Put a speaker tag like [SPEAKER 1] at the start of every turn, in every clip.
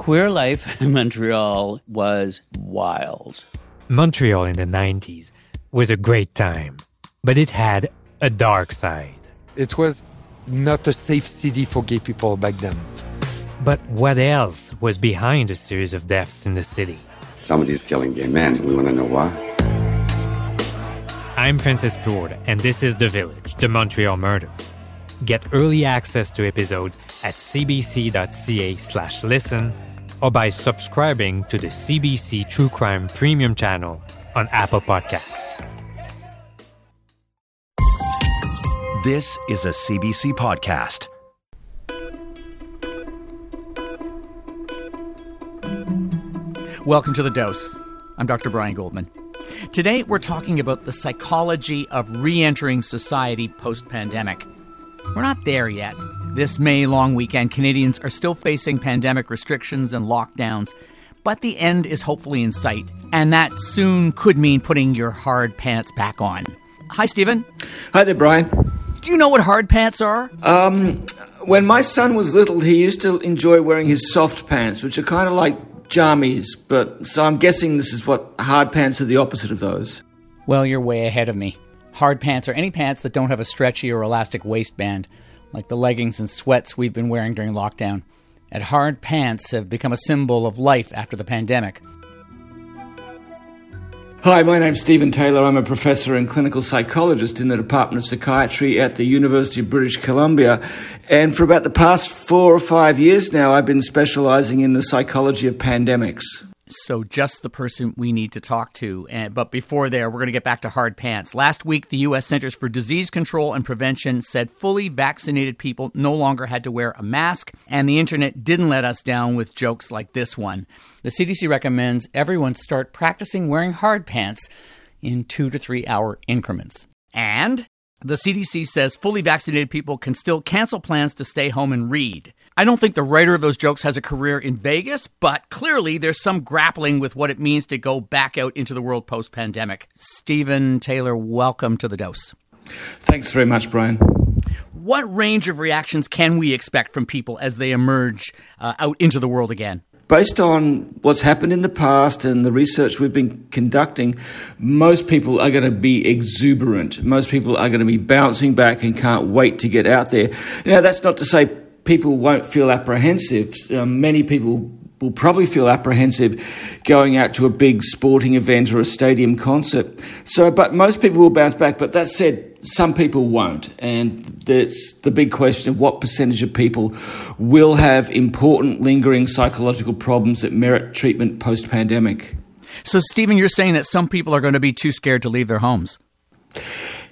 [SPEAKER 1] Queer life in Montreal was wild.
[SPEAKER 2] Montreal in the 90s was a great time, but it had a dark side.
[SPEAKER 3] It was not a safe city for gay people back then.
[SPEAKER 2] But what else was behind a series of deaths in the city?
[SPEAKER 4] Somebody's killing gay men. We want to know why.
[SPEAKER 2] I'm Francis Plourde, and this is The Village, The Montreal Murders. Get early access to episodes at cbc.ca slash listen or by subscribing to the CBC True Crime Premium channel on Apple Podcasts.
[SPEAKER 5] This is a CBC podcast.
[SPEAKER 6] Welcome to The Dose. I'm Dr. Brian Goldman. Today, we're talking about the psychology of re entering society post pandemic. We're not there yet. This May long weekend, Canadians are still facing pandemic restrictions and lockdowns, but the end is hopefully in sight, and that soon could mean putting your hard pants back on. Hi, Steven.
[SPEAKER 7] Hi there, Brian.
[SPEAKER 6] Do you know what hard pants are?
[SPEAKER 7] Um, when my son was little, he used to enjoy wearing his soft pants, which are kind of like jammies, but so I'm guessing this is what hard pants are the opposite of those.
[SPEAKER 6] Well, you're way ahead of me. Hard pants are any pants that don't have a stretchy or elastic waistband, like the leggings and sweats we've been wearing during lockdown. And hard pants have become a symbol of life after the pandemic.
[SPEAKER 7] Hi, my name's Steven Taylor. I'm a professor and clinical psychologist in the Department of Psychiatry at the University of British Columbia. And for about the past four or five years now, I've been specializing in the psychology of pandemics.
[SPEAKER 6] So, just the person we need to talk to. And, but before there, we're going to get back to hard pants. Last week, the U.S. Centers for Disease Control and Prevention said fully vaccinated people no longer had to wear a mask, and the internet didn't let us down with jokes like this one. The CDC recommends everyone start practicing wearing hard pants in two to three hour increments. And the CDC says fully vaccinated people can still cancel plans to stay home and read. I don't think the writer of those jokes has a career in Vegas, but clearly there's some grappling with what it means to go back out into the world post pandemic. Steven Taylor, welcome to the dose.
[SPEAKER 7] Thanks very much, Brian.
[SPEAKER 6] What range of reactions can we expect from people as they emerge uh, out into the world again?
[SPEAKER 7] Based on what's happened in the past and the research we've been conducting, most people are going to be exuberant. Most people are going to be bouncing back and can't wait to get out there. Now, that's not to say people won't feel apprehensive. Um, many people will probably feel apprehensive going out to a big sporting event or a stadium concert. So, but most people will bounce back. But that said, some people won't, and that's the big question of what percentage of people will have important, lingering psychological problems that merit treatment post pandemic.
[SPEAKER 6] So, Steven, you're saying that some people are going to be too scared to leave their homes.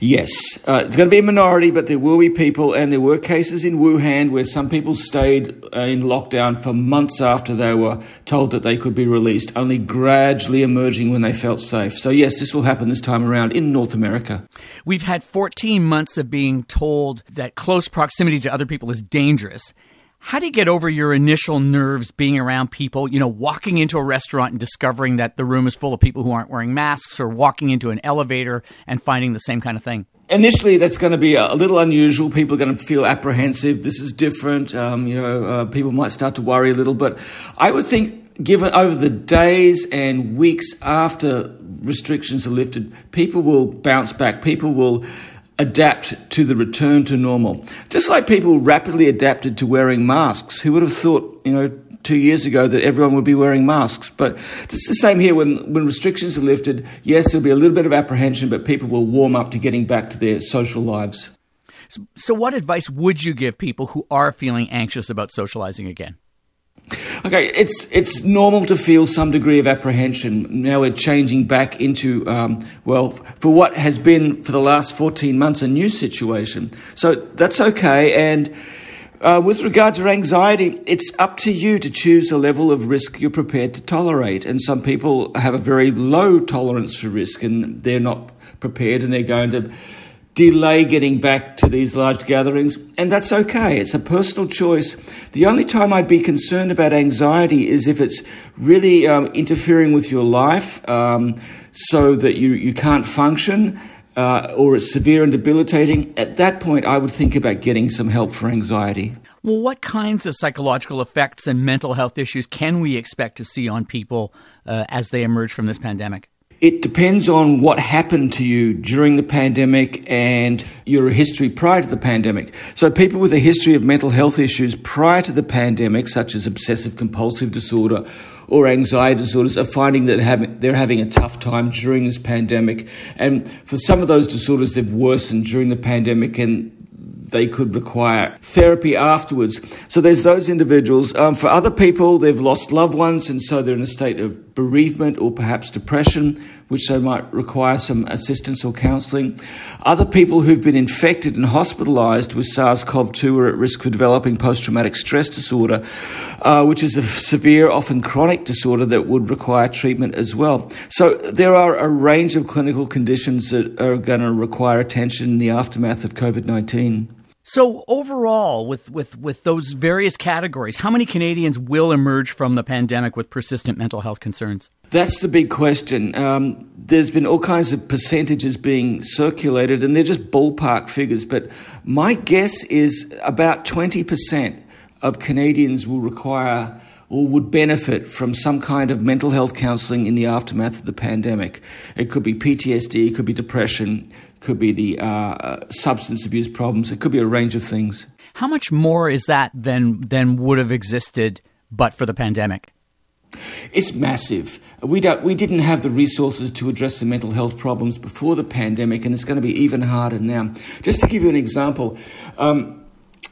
[SPEAKER 7] Yes, uh, it's going to be a minority, but there will be people, and there were cases in Wuhan where some people stayed uh, in lockdown for months after they were told that they could be released, only gradually emerging when they felt safe. So, yes, this will happen this time around in North America.
[SPEAKER 6] We've had 14 months of being told that close proximity to other people is dangerous. How do you get over your initial nerves being around people, you know, walking into a restaurant and discovering that the room is full of people who aren't wearing masks or walking into an elevator and finding the same kind of thing?
[SPEAKER 7] Initially, that's going to be a little unusual. People are going to feel apprehensive. This is different. Um, you know, uh, people might start to worry a little. But I would think, given over the days and weeks after restrictions are lifted, people will bounce back. People will adapt to the return to normal. Just like people rapidly adapted to wearing masks. Who would have thought, you know, two years ago that everyone would be wearing masks? But it's the same here when, when restrictions are lifted. Yes, there'll be a little bit of apprehension, but people will warm up to getting back to their social lives.
[SPEAKER 6] So, so what advice would you give people who are feeling anxious about socializing again?
[SPEAKER 7] Okay, it's it's normal to feel some degree of apprehension. Now we're changing back into um, well for what has been for the last fourteen months a new situation. So that's okay. And uh, with regard to anxiety, it's up to you to choose the level of risk you're prepared to tolerate. And some people have a very low tolerance for risk, and they're not prepared, and they're going to delay getting back to these large gatherings, and that's okay. It's a personal choice. The only time I'd be concerned about anxiety is if it's really um, interfering with your life um, so that you, you can't function. Uh, or it's severe and debilitating, at that point, I would think about getting some help for anxiety.
[SPEAKER 6] Well, what kinds of psychological effects and mental health issues can we expect to see on people uh, as they emerge from this pandemic?
[SPEAKER 7] It depends on what happened to you during the pandemic and your history prior to the pandemic. So, people with a history of mental health issues prior to the pandemic, such as obsessive compulsive disorder or anxiety disorders, are finding that they're having a tough time during this pandemic. And for some of those disorders, they've worsened during the pandemic and they could require therapy afterwards. So there's those individuals. Um, for other people, they've lost loved ones, and so they're in a state of bereavement or perhaps depression, which they might require some assistance or counselling. Other people who've been infected and hospitalised with SARS CoV 2 are at risk for developing post traumatic stress disorder, uh, which is a severe, often chronic disorder that would require treatment as well. So there are a range of clinical conditions that are going to require attention in the aftermath of COVID 19.
[SPEAKER 6] So overall, with, with, with those various categories, how many Canadians will emerge from the pandemic with persistent mental health concerns?
[SPEAKER 7] That's the big question. Um, there's been all kinds of percentages being circulated, and they're just ballpark figures. But my guess is about 20% of Canadians will require or would benefit from some kind of mental health counselling in the aftermath of the pandemic. It could be PTSD, it could be depression, could be the uh, uh, substance abuse problems, it could be a range of things.
[SPEAKER 6] How much more is that than than would have existed but for the pandemic?
[SPEAKER 7] It's massive. We don't. We didn't have the resources to address the mental health problems before the pandemic, and it's going to be even harder now. Just to give you an example. Um,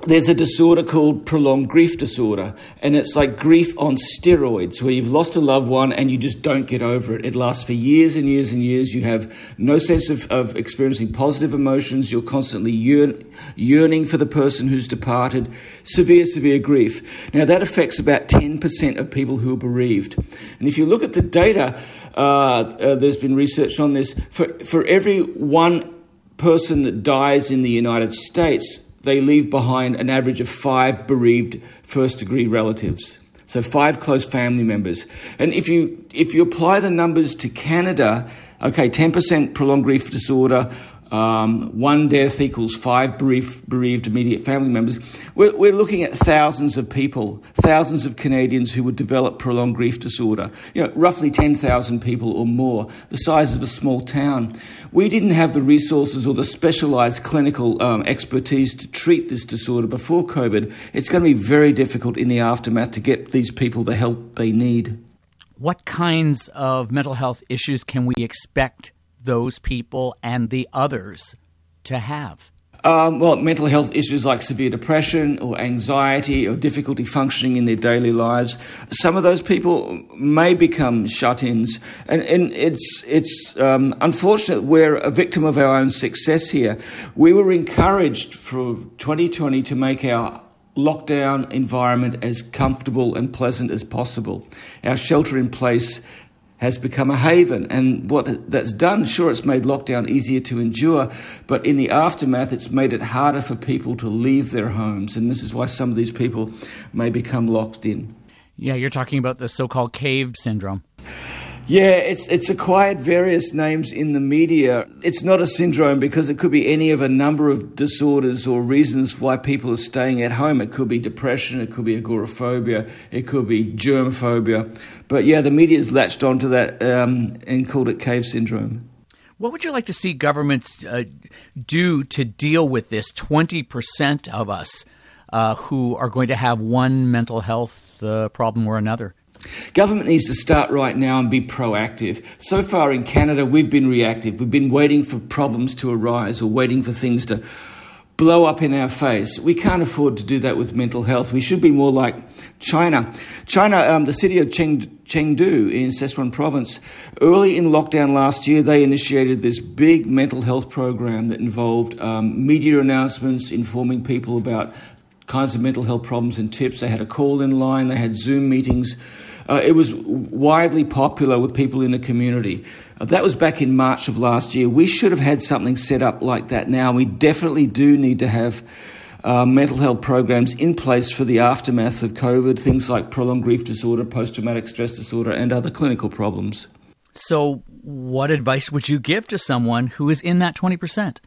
[SPEAKER 7] there's a disorder called prolonged grief disorder, and it's like grief on steroids, where you've lost a loved one and you just don't get over it. It lasts for years and years and years. You have no sense of, of experiencing positive emotions. You're constantly yearn, yearning for the person who's departed. Severe, severe grief. Now, that affects about 10% of people who are bereaved. And if you look at the data, uh, uh, there's been research on this. For, for every one person that dies in the United States, they leave behind an average of five bereaved first degree relatives. So five close family members. And if you if you apply the numbers to Canada, okay, 10% prolonged grief disorder, um, one death equals five bereaved, bereaved, immediate family members. We're, we're, looking at thousands of people, thousands of Canadians who would develop prolonged grief disorder. You know, roughly 10,000 people or more, the size of a small town. We didn't have the resources or the specialised clinical um, expertise to treat this disorder before COVID. It's going to be very difficult in the aftermath to get these people the help they need.
[SPEAKER 6] What kinds of mental health issues can we expect those people and the others to have?
[SPEAKER 7] Um, well, mental health issues like severe depression or anxiety or difficulty functioning in their daily lives. Some of those people may become shut-ins, and, and it's it's um, unfortunate we're a victim of our own success here. We were encouraged for 2020 to make our lockdown environment as comfortable and pleasant as possible. Our shelter in place has become a haven. And what that's done, sure, it's made lockdown easier to endure, but in the aftermath, it's made it harder for people to leave their homes. And this is why some of these people may become locked in.
[SPEAKER 6] Yeah, you're talking about the so called cave syndrome.
[SPEAKER 7] Yeah, it's it's acquired various names in the media. It's not a syndrome because it could be any of a number of disorders or reasons why people are staying at home. It could be depression, it could be agoraphobia, it could be germophobia. But yeah, the media's latched onto that um, and called it cave syndrome.
[SPEAKER 6] What would you like to see governments uh, do to deal with this 20% of us uh, who are going to have one mental health uh, problem or another?
[SPEAKER 7] Government needs to start right now and be proactive. So far in Canada, we've been reactive. We've been waiting for problems to arise or waiting for things to blow up in our face. We can't afford to do that with mental health. We should be more like China. China, um, the city of Cheng, Chengdu in Sichuan province, early in lockdown last year, they initiated this big mental health program that involved um, media announcements informing people about kinds of mental health problems and tips. They had a call in line, they had Zoom meetings. Uh, it was widely popular with people in the community. Uh, that was back in March of last year. We should have had something set up like that now. We definitely do need to have uh, mental health programs in place for the aftermath of COVID, things like prolonged grief disorder, post traumatic stress disorder, and other clinical problems.
[SPEAKER 6] So, what advice would you give to someone who is in that 20%?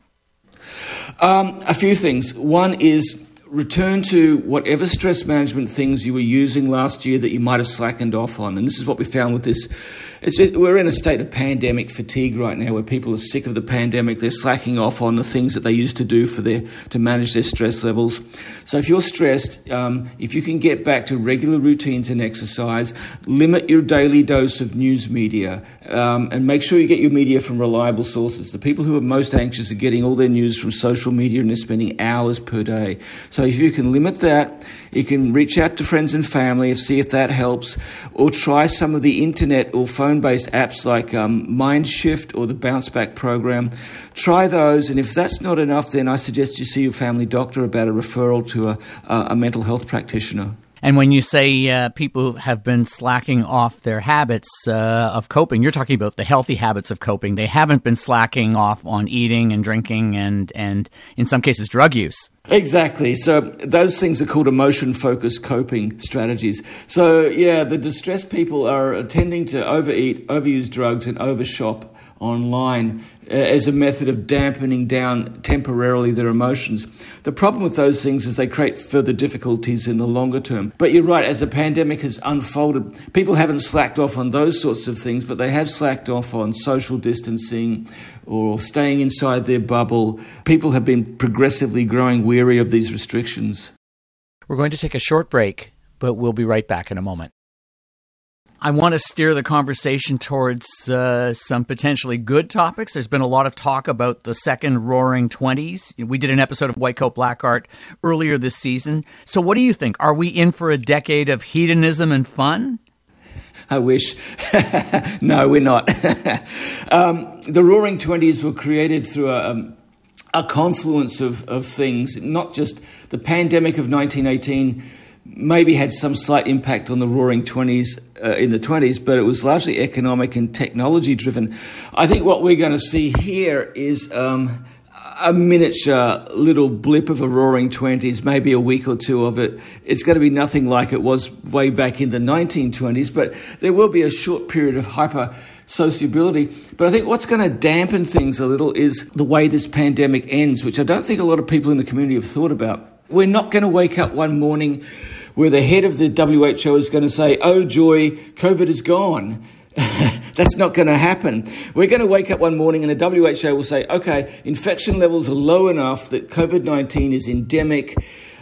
[SPEAKER 7] Um, a few things. One is return to whatever stress management things you were using last year that you might have slackened off on. And this is what we found with this. It, we're in a state of pandemic fatigue right now where people are sick of the pandemic. They're slacking off on the things that they used to do for their, to manage their stress levels. So if you're stressed, um, if you can get back to regular routines and exercise, limit your daily dose of news media, um, and make sure you get your media from reliable sources. The people who are most anxious are getting all their news from social media and they're spending hours per day. So if you can limit that, you can reach out to friends and family and see if that helps, or try some of the internet or phone based apps like um, Mindshift or the Bounce Back program. Try those, and if that's not enough, then I suggest you see your family doctor about a referral to a, a mental health practitioner.
[SPEAKER 6] And when you say uh, people have been slacking off their habits uh, of coping, you're talking about the healthy habits of coping. They haven't been slacking off on eating and drinking and, and in some cases, drug use.
[SPEAKER 7] Exactly. So those things are called emotion focused coping strategies. So, yeah, the distressed people are tending to overeat, overuse drugs, and overshop online uh, as a method of dampening down temporarily their emotions. The problem with those things is they create further difficulties in the longer term. But you're right, as the pandemic has unfolded, people haven't slacked off on those sorts of things, but they have slacked off on social distancing or staying inside their bubble. People have been progressively growing weary of these restrictions.
[SPEAKER 6] We're going to take a short break, but we'll be right back in a moment. I want to steer the conversation towards uh, some potentially good topics. There's been a lot of talk about the second Roaring Twenties. We did an episode of White Coat Black Art earlier this season. So, what do you think? Are we in for a decade of hedonism and fun?
[SPEAKER 7] I wish. no, we're not. um, the Roaring Twenties were created through a, um, a confluence of, of things, not just the pandemic of 1918 maybe had some slight impact on the roaring 20s uh, in the 20s, but it was largely economic and technology driven. I think what we're going to see here is um, a miniature little blip of a roaring 20s, maybe a week or two of it. It's going to be nothing like it was way back in the 1920s, but there will be a short period of hyper sociability. But I think what's going to dampen things a little is the way this pandemic ends, which I don't think a lot of people in the community have thought about. We're not going to wake up one morning where the head of the WHO is going to say, oh joy, COVID is gone. That's not going to happen. We're going to wake up one morning and the WHO will say, okay, infection levels are low enough that COVID 19 is endemic.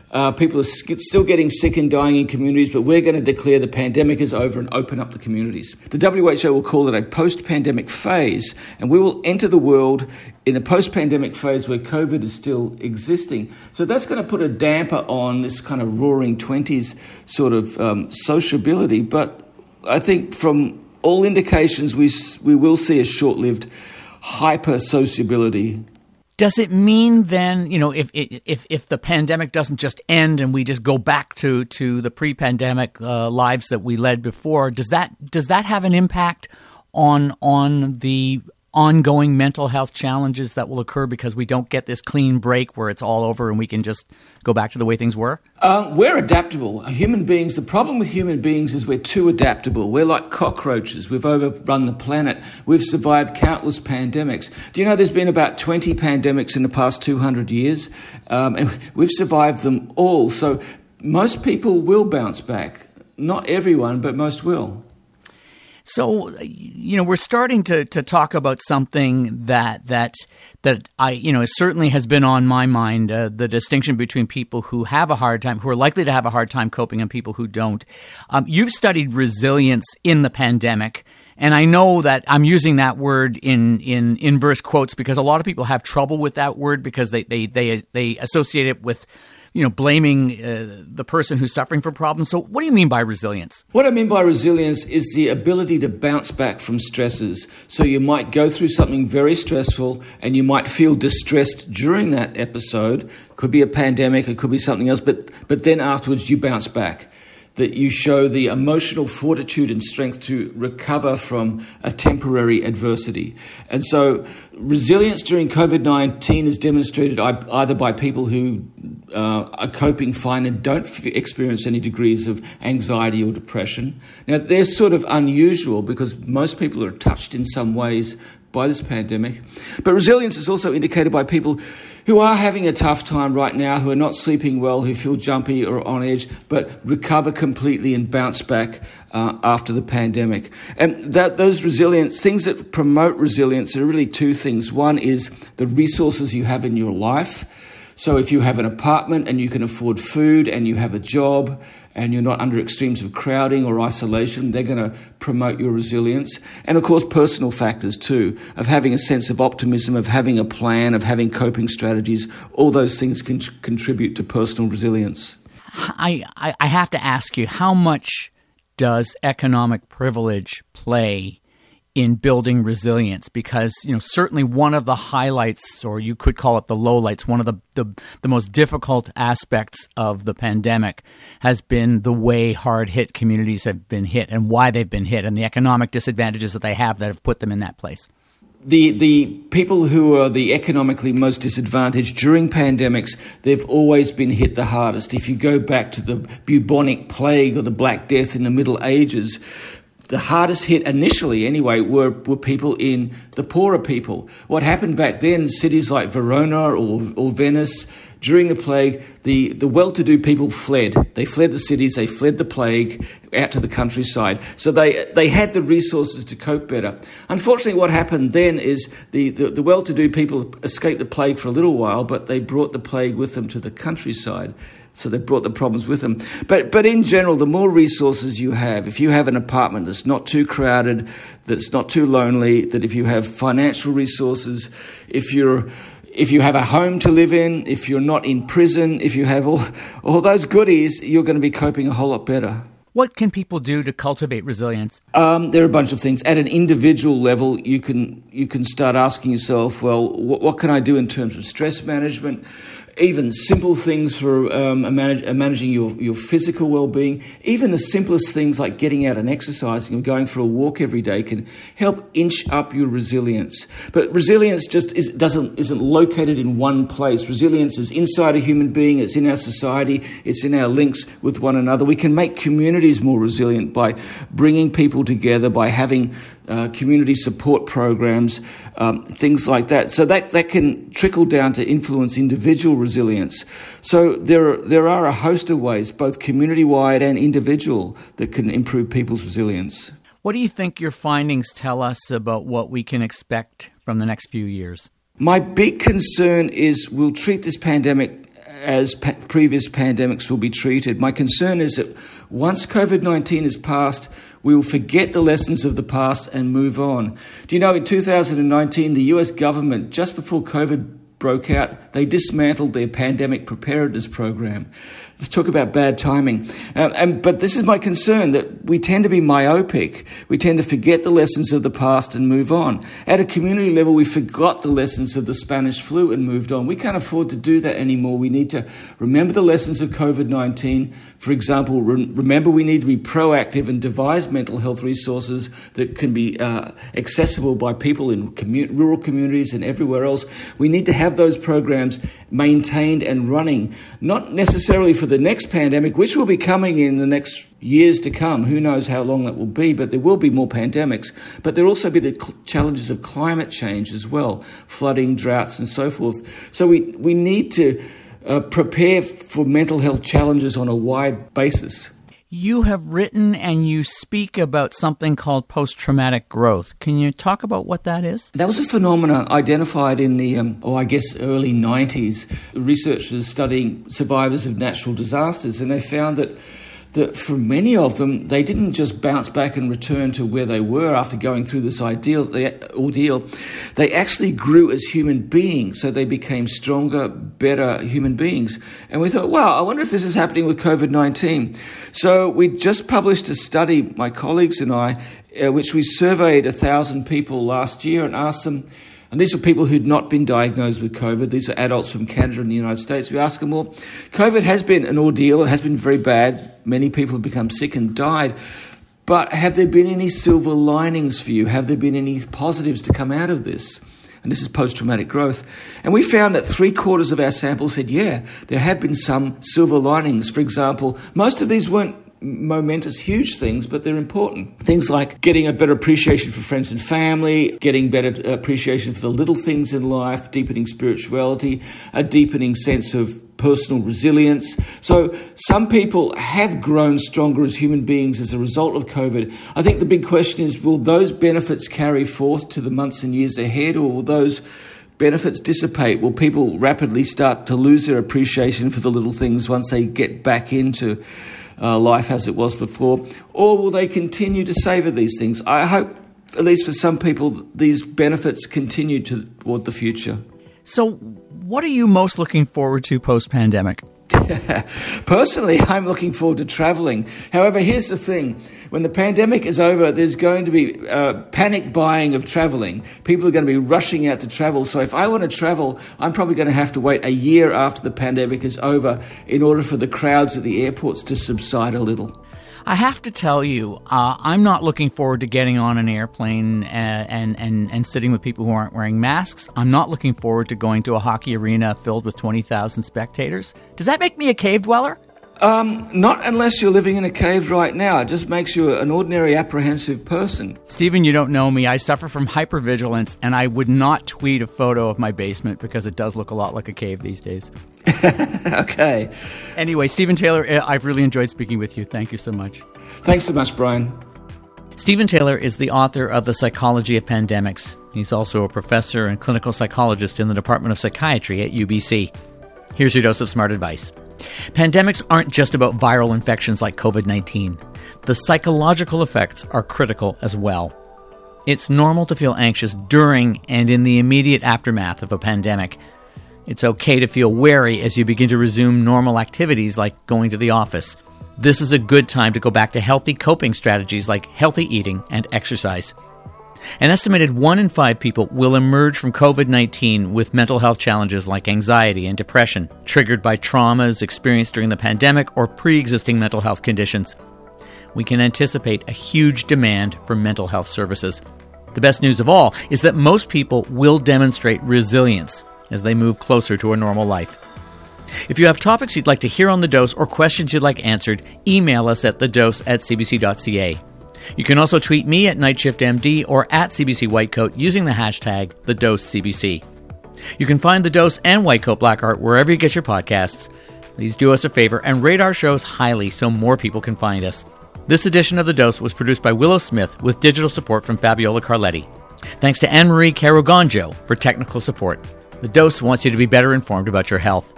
[SPEAKER 7] Uh, people are still getting sick and dying in communities, but we're going to declare the pandemic is over and open up the communities. The WHO will call it a post pandemic phase, and we will enter the world in a post pandemic phase where COVID is still existing. So that's going to put a damper on this kind of roaring 20s sort of um, sociability. But I think from all indications, we, we will see a short lived hyper sociability
[SPEAKER 6] does it mean then, you know, if if if the pandemic doesn't just end and we just go back to to the pre-pandemic uh, lives that we led before, does that does that have an impact on on the ongoing mental health challenges that will occur because we don't get this clean break where it's all over and we can just go back to the way things were?
[SPEAKER 7] Uh, we're adaptable. Human beings, the problem with human beings is we're too adaptable. We're like cockroaches. We've overrun the planet. We've survived countless pandemics. Do you know there's been about 20 pandemics in the past 200 years? Um, and we've survived them all. So most people will bounce back. Not everyone, but most will.
[SPEAKER 6] So, you know, we're starting to, to talk about something that that that I, you know, certainly has been on my mind. Uh, the distinction between people who have a hard time, who are likely to have a hard time coping, and people who don't. Um, you've studied resilience in the pandemic. And I know that I'm using that word in, in inverse quotes because a lot of people have trouble with that word because they, they, they, they associate it with you know, blaming uh, the person who's suffering from problems. So, what do you mean by resilience?
[SPEAKER 7] What I mean by resilience is the ability to bounce back from stresses. So, you might go through something very stressful and you might feel distressed during that episode. Could be a pandemic, it could be something else, but, but then afterwards you bounce back that you show the emotional fortitude and strength to recover from a temporary adversity. And so, resilience during COVID 19 is demonstrated either by people who uh, are coping fine and don't f- experience any degrees of anxiety or depression. Now, they're sort of unusual because most people are touched in some ways by this pandemic. But resilience is also indicated by people who are having a tough time right now, who are not sleeping well, who feel jumpy or on edge, but recover completely and bounce back uh, after the pandemic. And that, those resilience, things that promote resilience are really two things. One is the resources you have in your life. So if you have an apartment and you can afford food and you have a job and you're not under extremes of crowding or isolation, they're going to promote your resilience. And of course, personal factors too, of having a sense of optimism, of having a plan, of having coping strategies. All those things can contribute to personal resilience.
[SPEAKER 6] I, I, I have to ask you, how much does economic privilege play in building resilience because you know certainly one of the highlights or you could call it the lowlights one of the, the, the most difficult aspects of the pandemic has been the way hard hit communities have been hit and why they've been hit and the economic disadvantages that they have that have put them in that place
[SPEAKER 7] the the people who are the economically most disadvantaged during pandemics, they've always been hit the hardest. If you go back to the bubonic plague or the Black Death in the Middle Ages, the hardest hit initially, anyway, were, were people in the poorer people. What happened back then, cities like Verona or, or Venice, during the plague, the, the well to do people fled. They fled the cities, they fled the plague out to the countryside. So they, they had the resources to cope better. Unfortunately, what happened then is the, the, the well to do people escaped the plague for a little while, but they brought the plague with them to the countryside. So they brought the problems with them. But, but in general, the more resources you have, if you have an apartment that's not too crowded, that's not too lonely, that if you have financial resources, if you're if you have a home to live in, if you're not in prison, if you have all, all those goodies, you're going to be coping a whole lot better.
[SPEAKER 6] What can people do to cultivate resilience?
[SPEAKER 7] Um, there are a bunch of things. At an individual level, you can you can start asking yourself, well, what, what can I do in terms of stress management? Even simple things for um, manage, managing your, your physical well being, even the simplest things like getting out and exercising or going for a walk every day can help inch up your resilience. But resilience just is, doesn't, isn't located in one place. Resilience is inside a human being, it's in our society, it's in our links with one another. We can make communities more resilient by bringing people together, by having uh, community support programs, um, things like that. So that, that can trickle down to influence individual resilience. So there are, there are a host of ways, both community wide and individual, that can improve people's resilience.
[SPEAKER 6] What do you think your findings tell us about what we can expect from the next few years?
[SPEAKER 7] My big concern is we'll treat this pandemic as pa- previous pandemics will be treated. My concern is that once COVID 19 is past, we will forget the lessons of the past and move on. Do you know, in 2019, the US government, just before COVID broke out, they dismantled their pandemic preparedness program. Talk about bad timing. Uh, and, but this is my concern that we tend to be myopic. We tend to forget the lessons of the past and move on. At a community level, we forgot the lessons of the Spanish flu and moved on. We can't afford to do that anymore. We need to remember the lessons of COVID 19. For example, re- remember we need to be proactive and devise mental health resources that can be uh, accessible by people in rural communities and everywhere else. We need to have those programs maintained and running, not necessarily for the next pandemic, which will be coming in the next years to come. Who knows how long that will be, but there will be more pandemics. But there'll also be the cl- challenges of climate change as well, flooding, droughts, and so forth. So we, we need to uh, prepare for mental health challenges on a wide basis.
[SPEAKER 6] You have written and you speak about something called post traumatic growth. Can you talk about what that is?
[SPEAKER 7] That was a phenomenon identified in the, um, oh, I guess, early 90s. Researchers studying survivors of natural disasters, and they found that that for many of them, they didn't just bounce back and return to where they were after going through this ideal, ordeal. They actually grew as human beings, so they became stronger, better human beings. And we thought, wow, I wonder if this is happening with COVID 19. So we just published a study, my colleagues and I, uh, which we surveyed a thousand people last year and asked them, and these were people who'd not been diagnosed with COVID. These are adults from Canada and the United States. We asked them, well, COVID has been an ordeal. It has been very bad. Many people have become sick and died. But have there been any silver linings for you? Have there been any positives to come out of this? And this is post traumatic growth. And we found that three quarters of our sample said, yeah, there have been some silver linings. For example, most of these weren't momentous, huge things, but they're important. Things like getting a better appreciation for friends and family, getting better appreciation for the little things in life, deepening spirituality, a deepening sense of personal resilience. So, some people have grown stronger as human beings as a result of COVID. I think the big question is will those benefits carry forth to the months and years ahead, or will those benefits dissipate? Will people rapidly start to lose their appreciation for the little things once they get back into uh, life as it was before? Or will they continue to savour these things? I hope, at least for some people, these benefits continue toward the future.
[SPEAKER 6] So, what are you most looking forward to post pandemic?
[SPEAKER 7] Personally, I'm looking forward to traveling. However, here's the thing when the pandemic is over, there's going to be uh, panic buying of traveling. People are going to be rushing out to travel. So, if I want to travel, I'm probably going to have to wait a year after the pandemic is over in order for the crowds at the airports to subside a little.
[SPEAKER 6] I have to tell you, uh, I'm not looking forward to getting on an airplane and, and, and, and sitting with people who aren't wearing masks. I'm not looking forward to going to a hockey arena filled with 20,000 spectators. Does that make me a cave dweller?
[SPEAKER 7] Um, not unless you're living in a cave right now. It just makes you an ordinary apprehensive person.
[SPEAKER 6] Steven, you don't know me. I suffer from hypervigilance, and I would not tweet a photo of my basement because it does look a lot like a cave these days.
[SPEAKER 7] okay.
[SPEAKER 6] Anyway, Steven Taylor, uh, I've really enjoyed speaking with you. Thank you so much.
[SPEAKER 7] Thanks so much, Brian.
[SPEAKER 6] Steven Taylor is the author of The Psychology of Pandemics. He's also a professor and clinical psychologist in the Department of Psychiatry at UBC. Here's your dose of smart advice. Pandemics aren't just about viral infections like COVID 19. The psychological effects are critical as well. It's normal to feel anxious during and in the immediate aftermath of a pandemic. It's okay to feel wary as you begin to resume normal activities like going to the office. This is a good time to go back to healthy coping strategies like healthy eating and exercise. An estimated one in five people will emerge from COVID 19 with mental health challenges like anxiety and depression, triggered by traumas experienced during the pandemic or pre existing mental health conditions. We can anticipate a huge demand for mental health services. The best news of all is that most people will demonstrate resilience as they move closer to a normal life. If you have topics you'd like to hear on The Dose or questions you'd like answered, email us at thedose at cbc.ca. You can also tweet me at NightShiftMD or at CBC Whitecoat using the hashtag TheDoseCBC. You can find The Dose and Whitecoat Black Art wherever you get your podcasts. Please do us a favor and rate our shows highly so more people can find us. This edition of The Dose was produced by Willow Smith with digital support from Fabiola Carletti. Thanks to Anne Marie Caroganjo for technical support. The Dose wants you to be better informed about your health.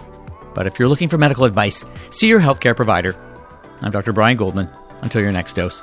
[SPEAKER 6] But if you're looking for medical advice, see your healthcare provider. I'm Dr. Brian Goldman. Until your next dose.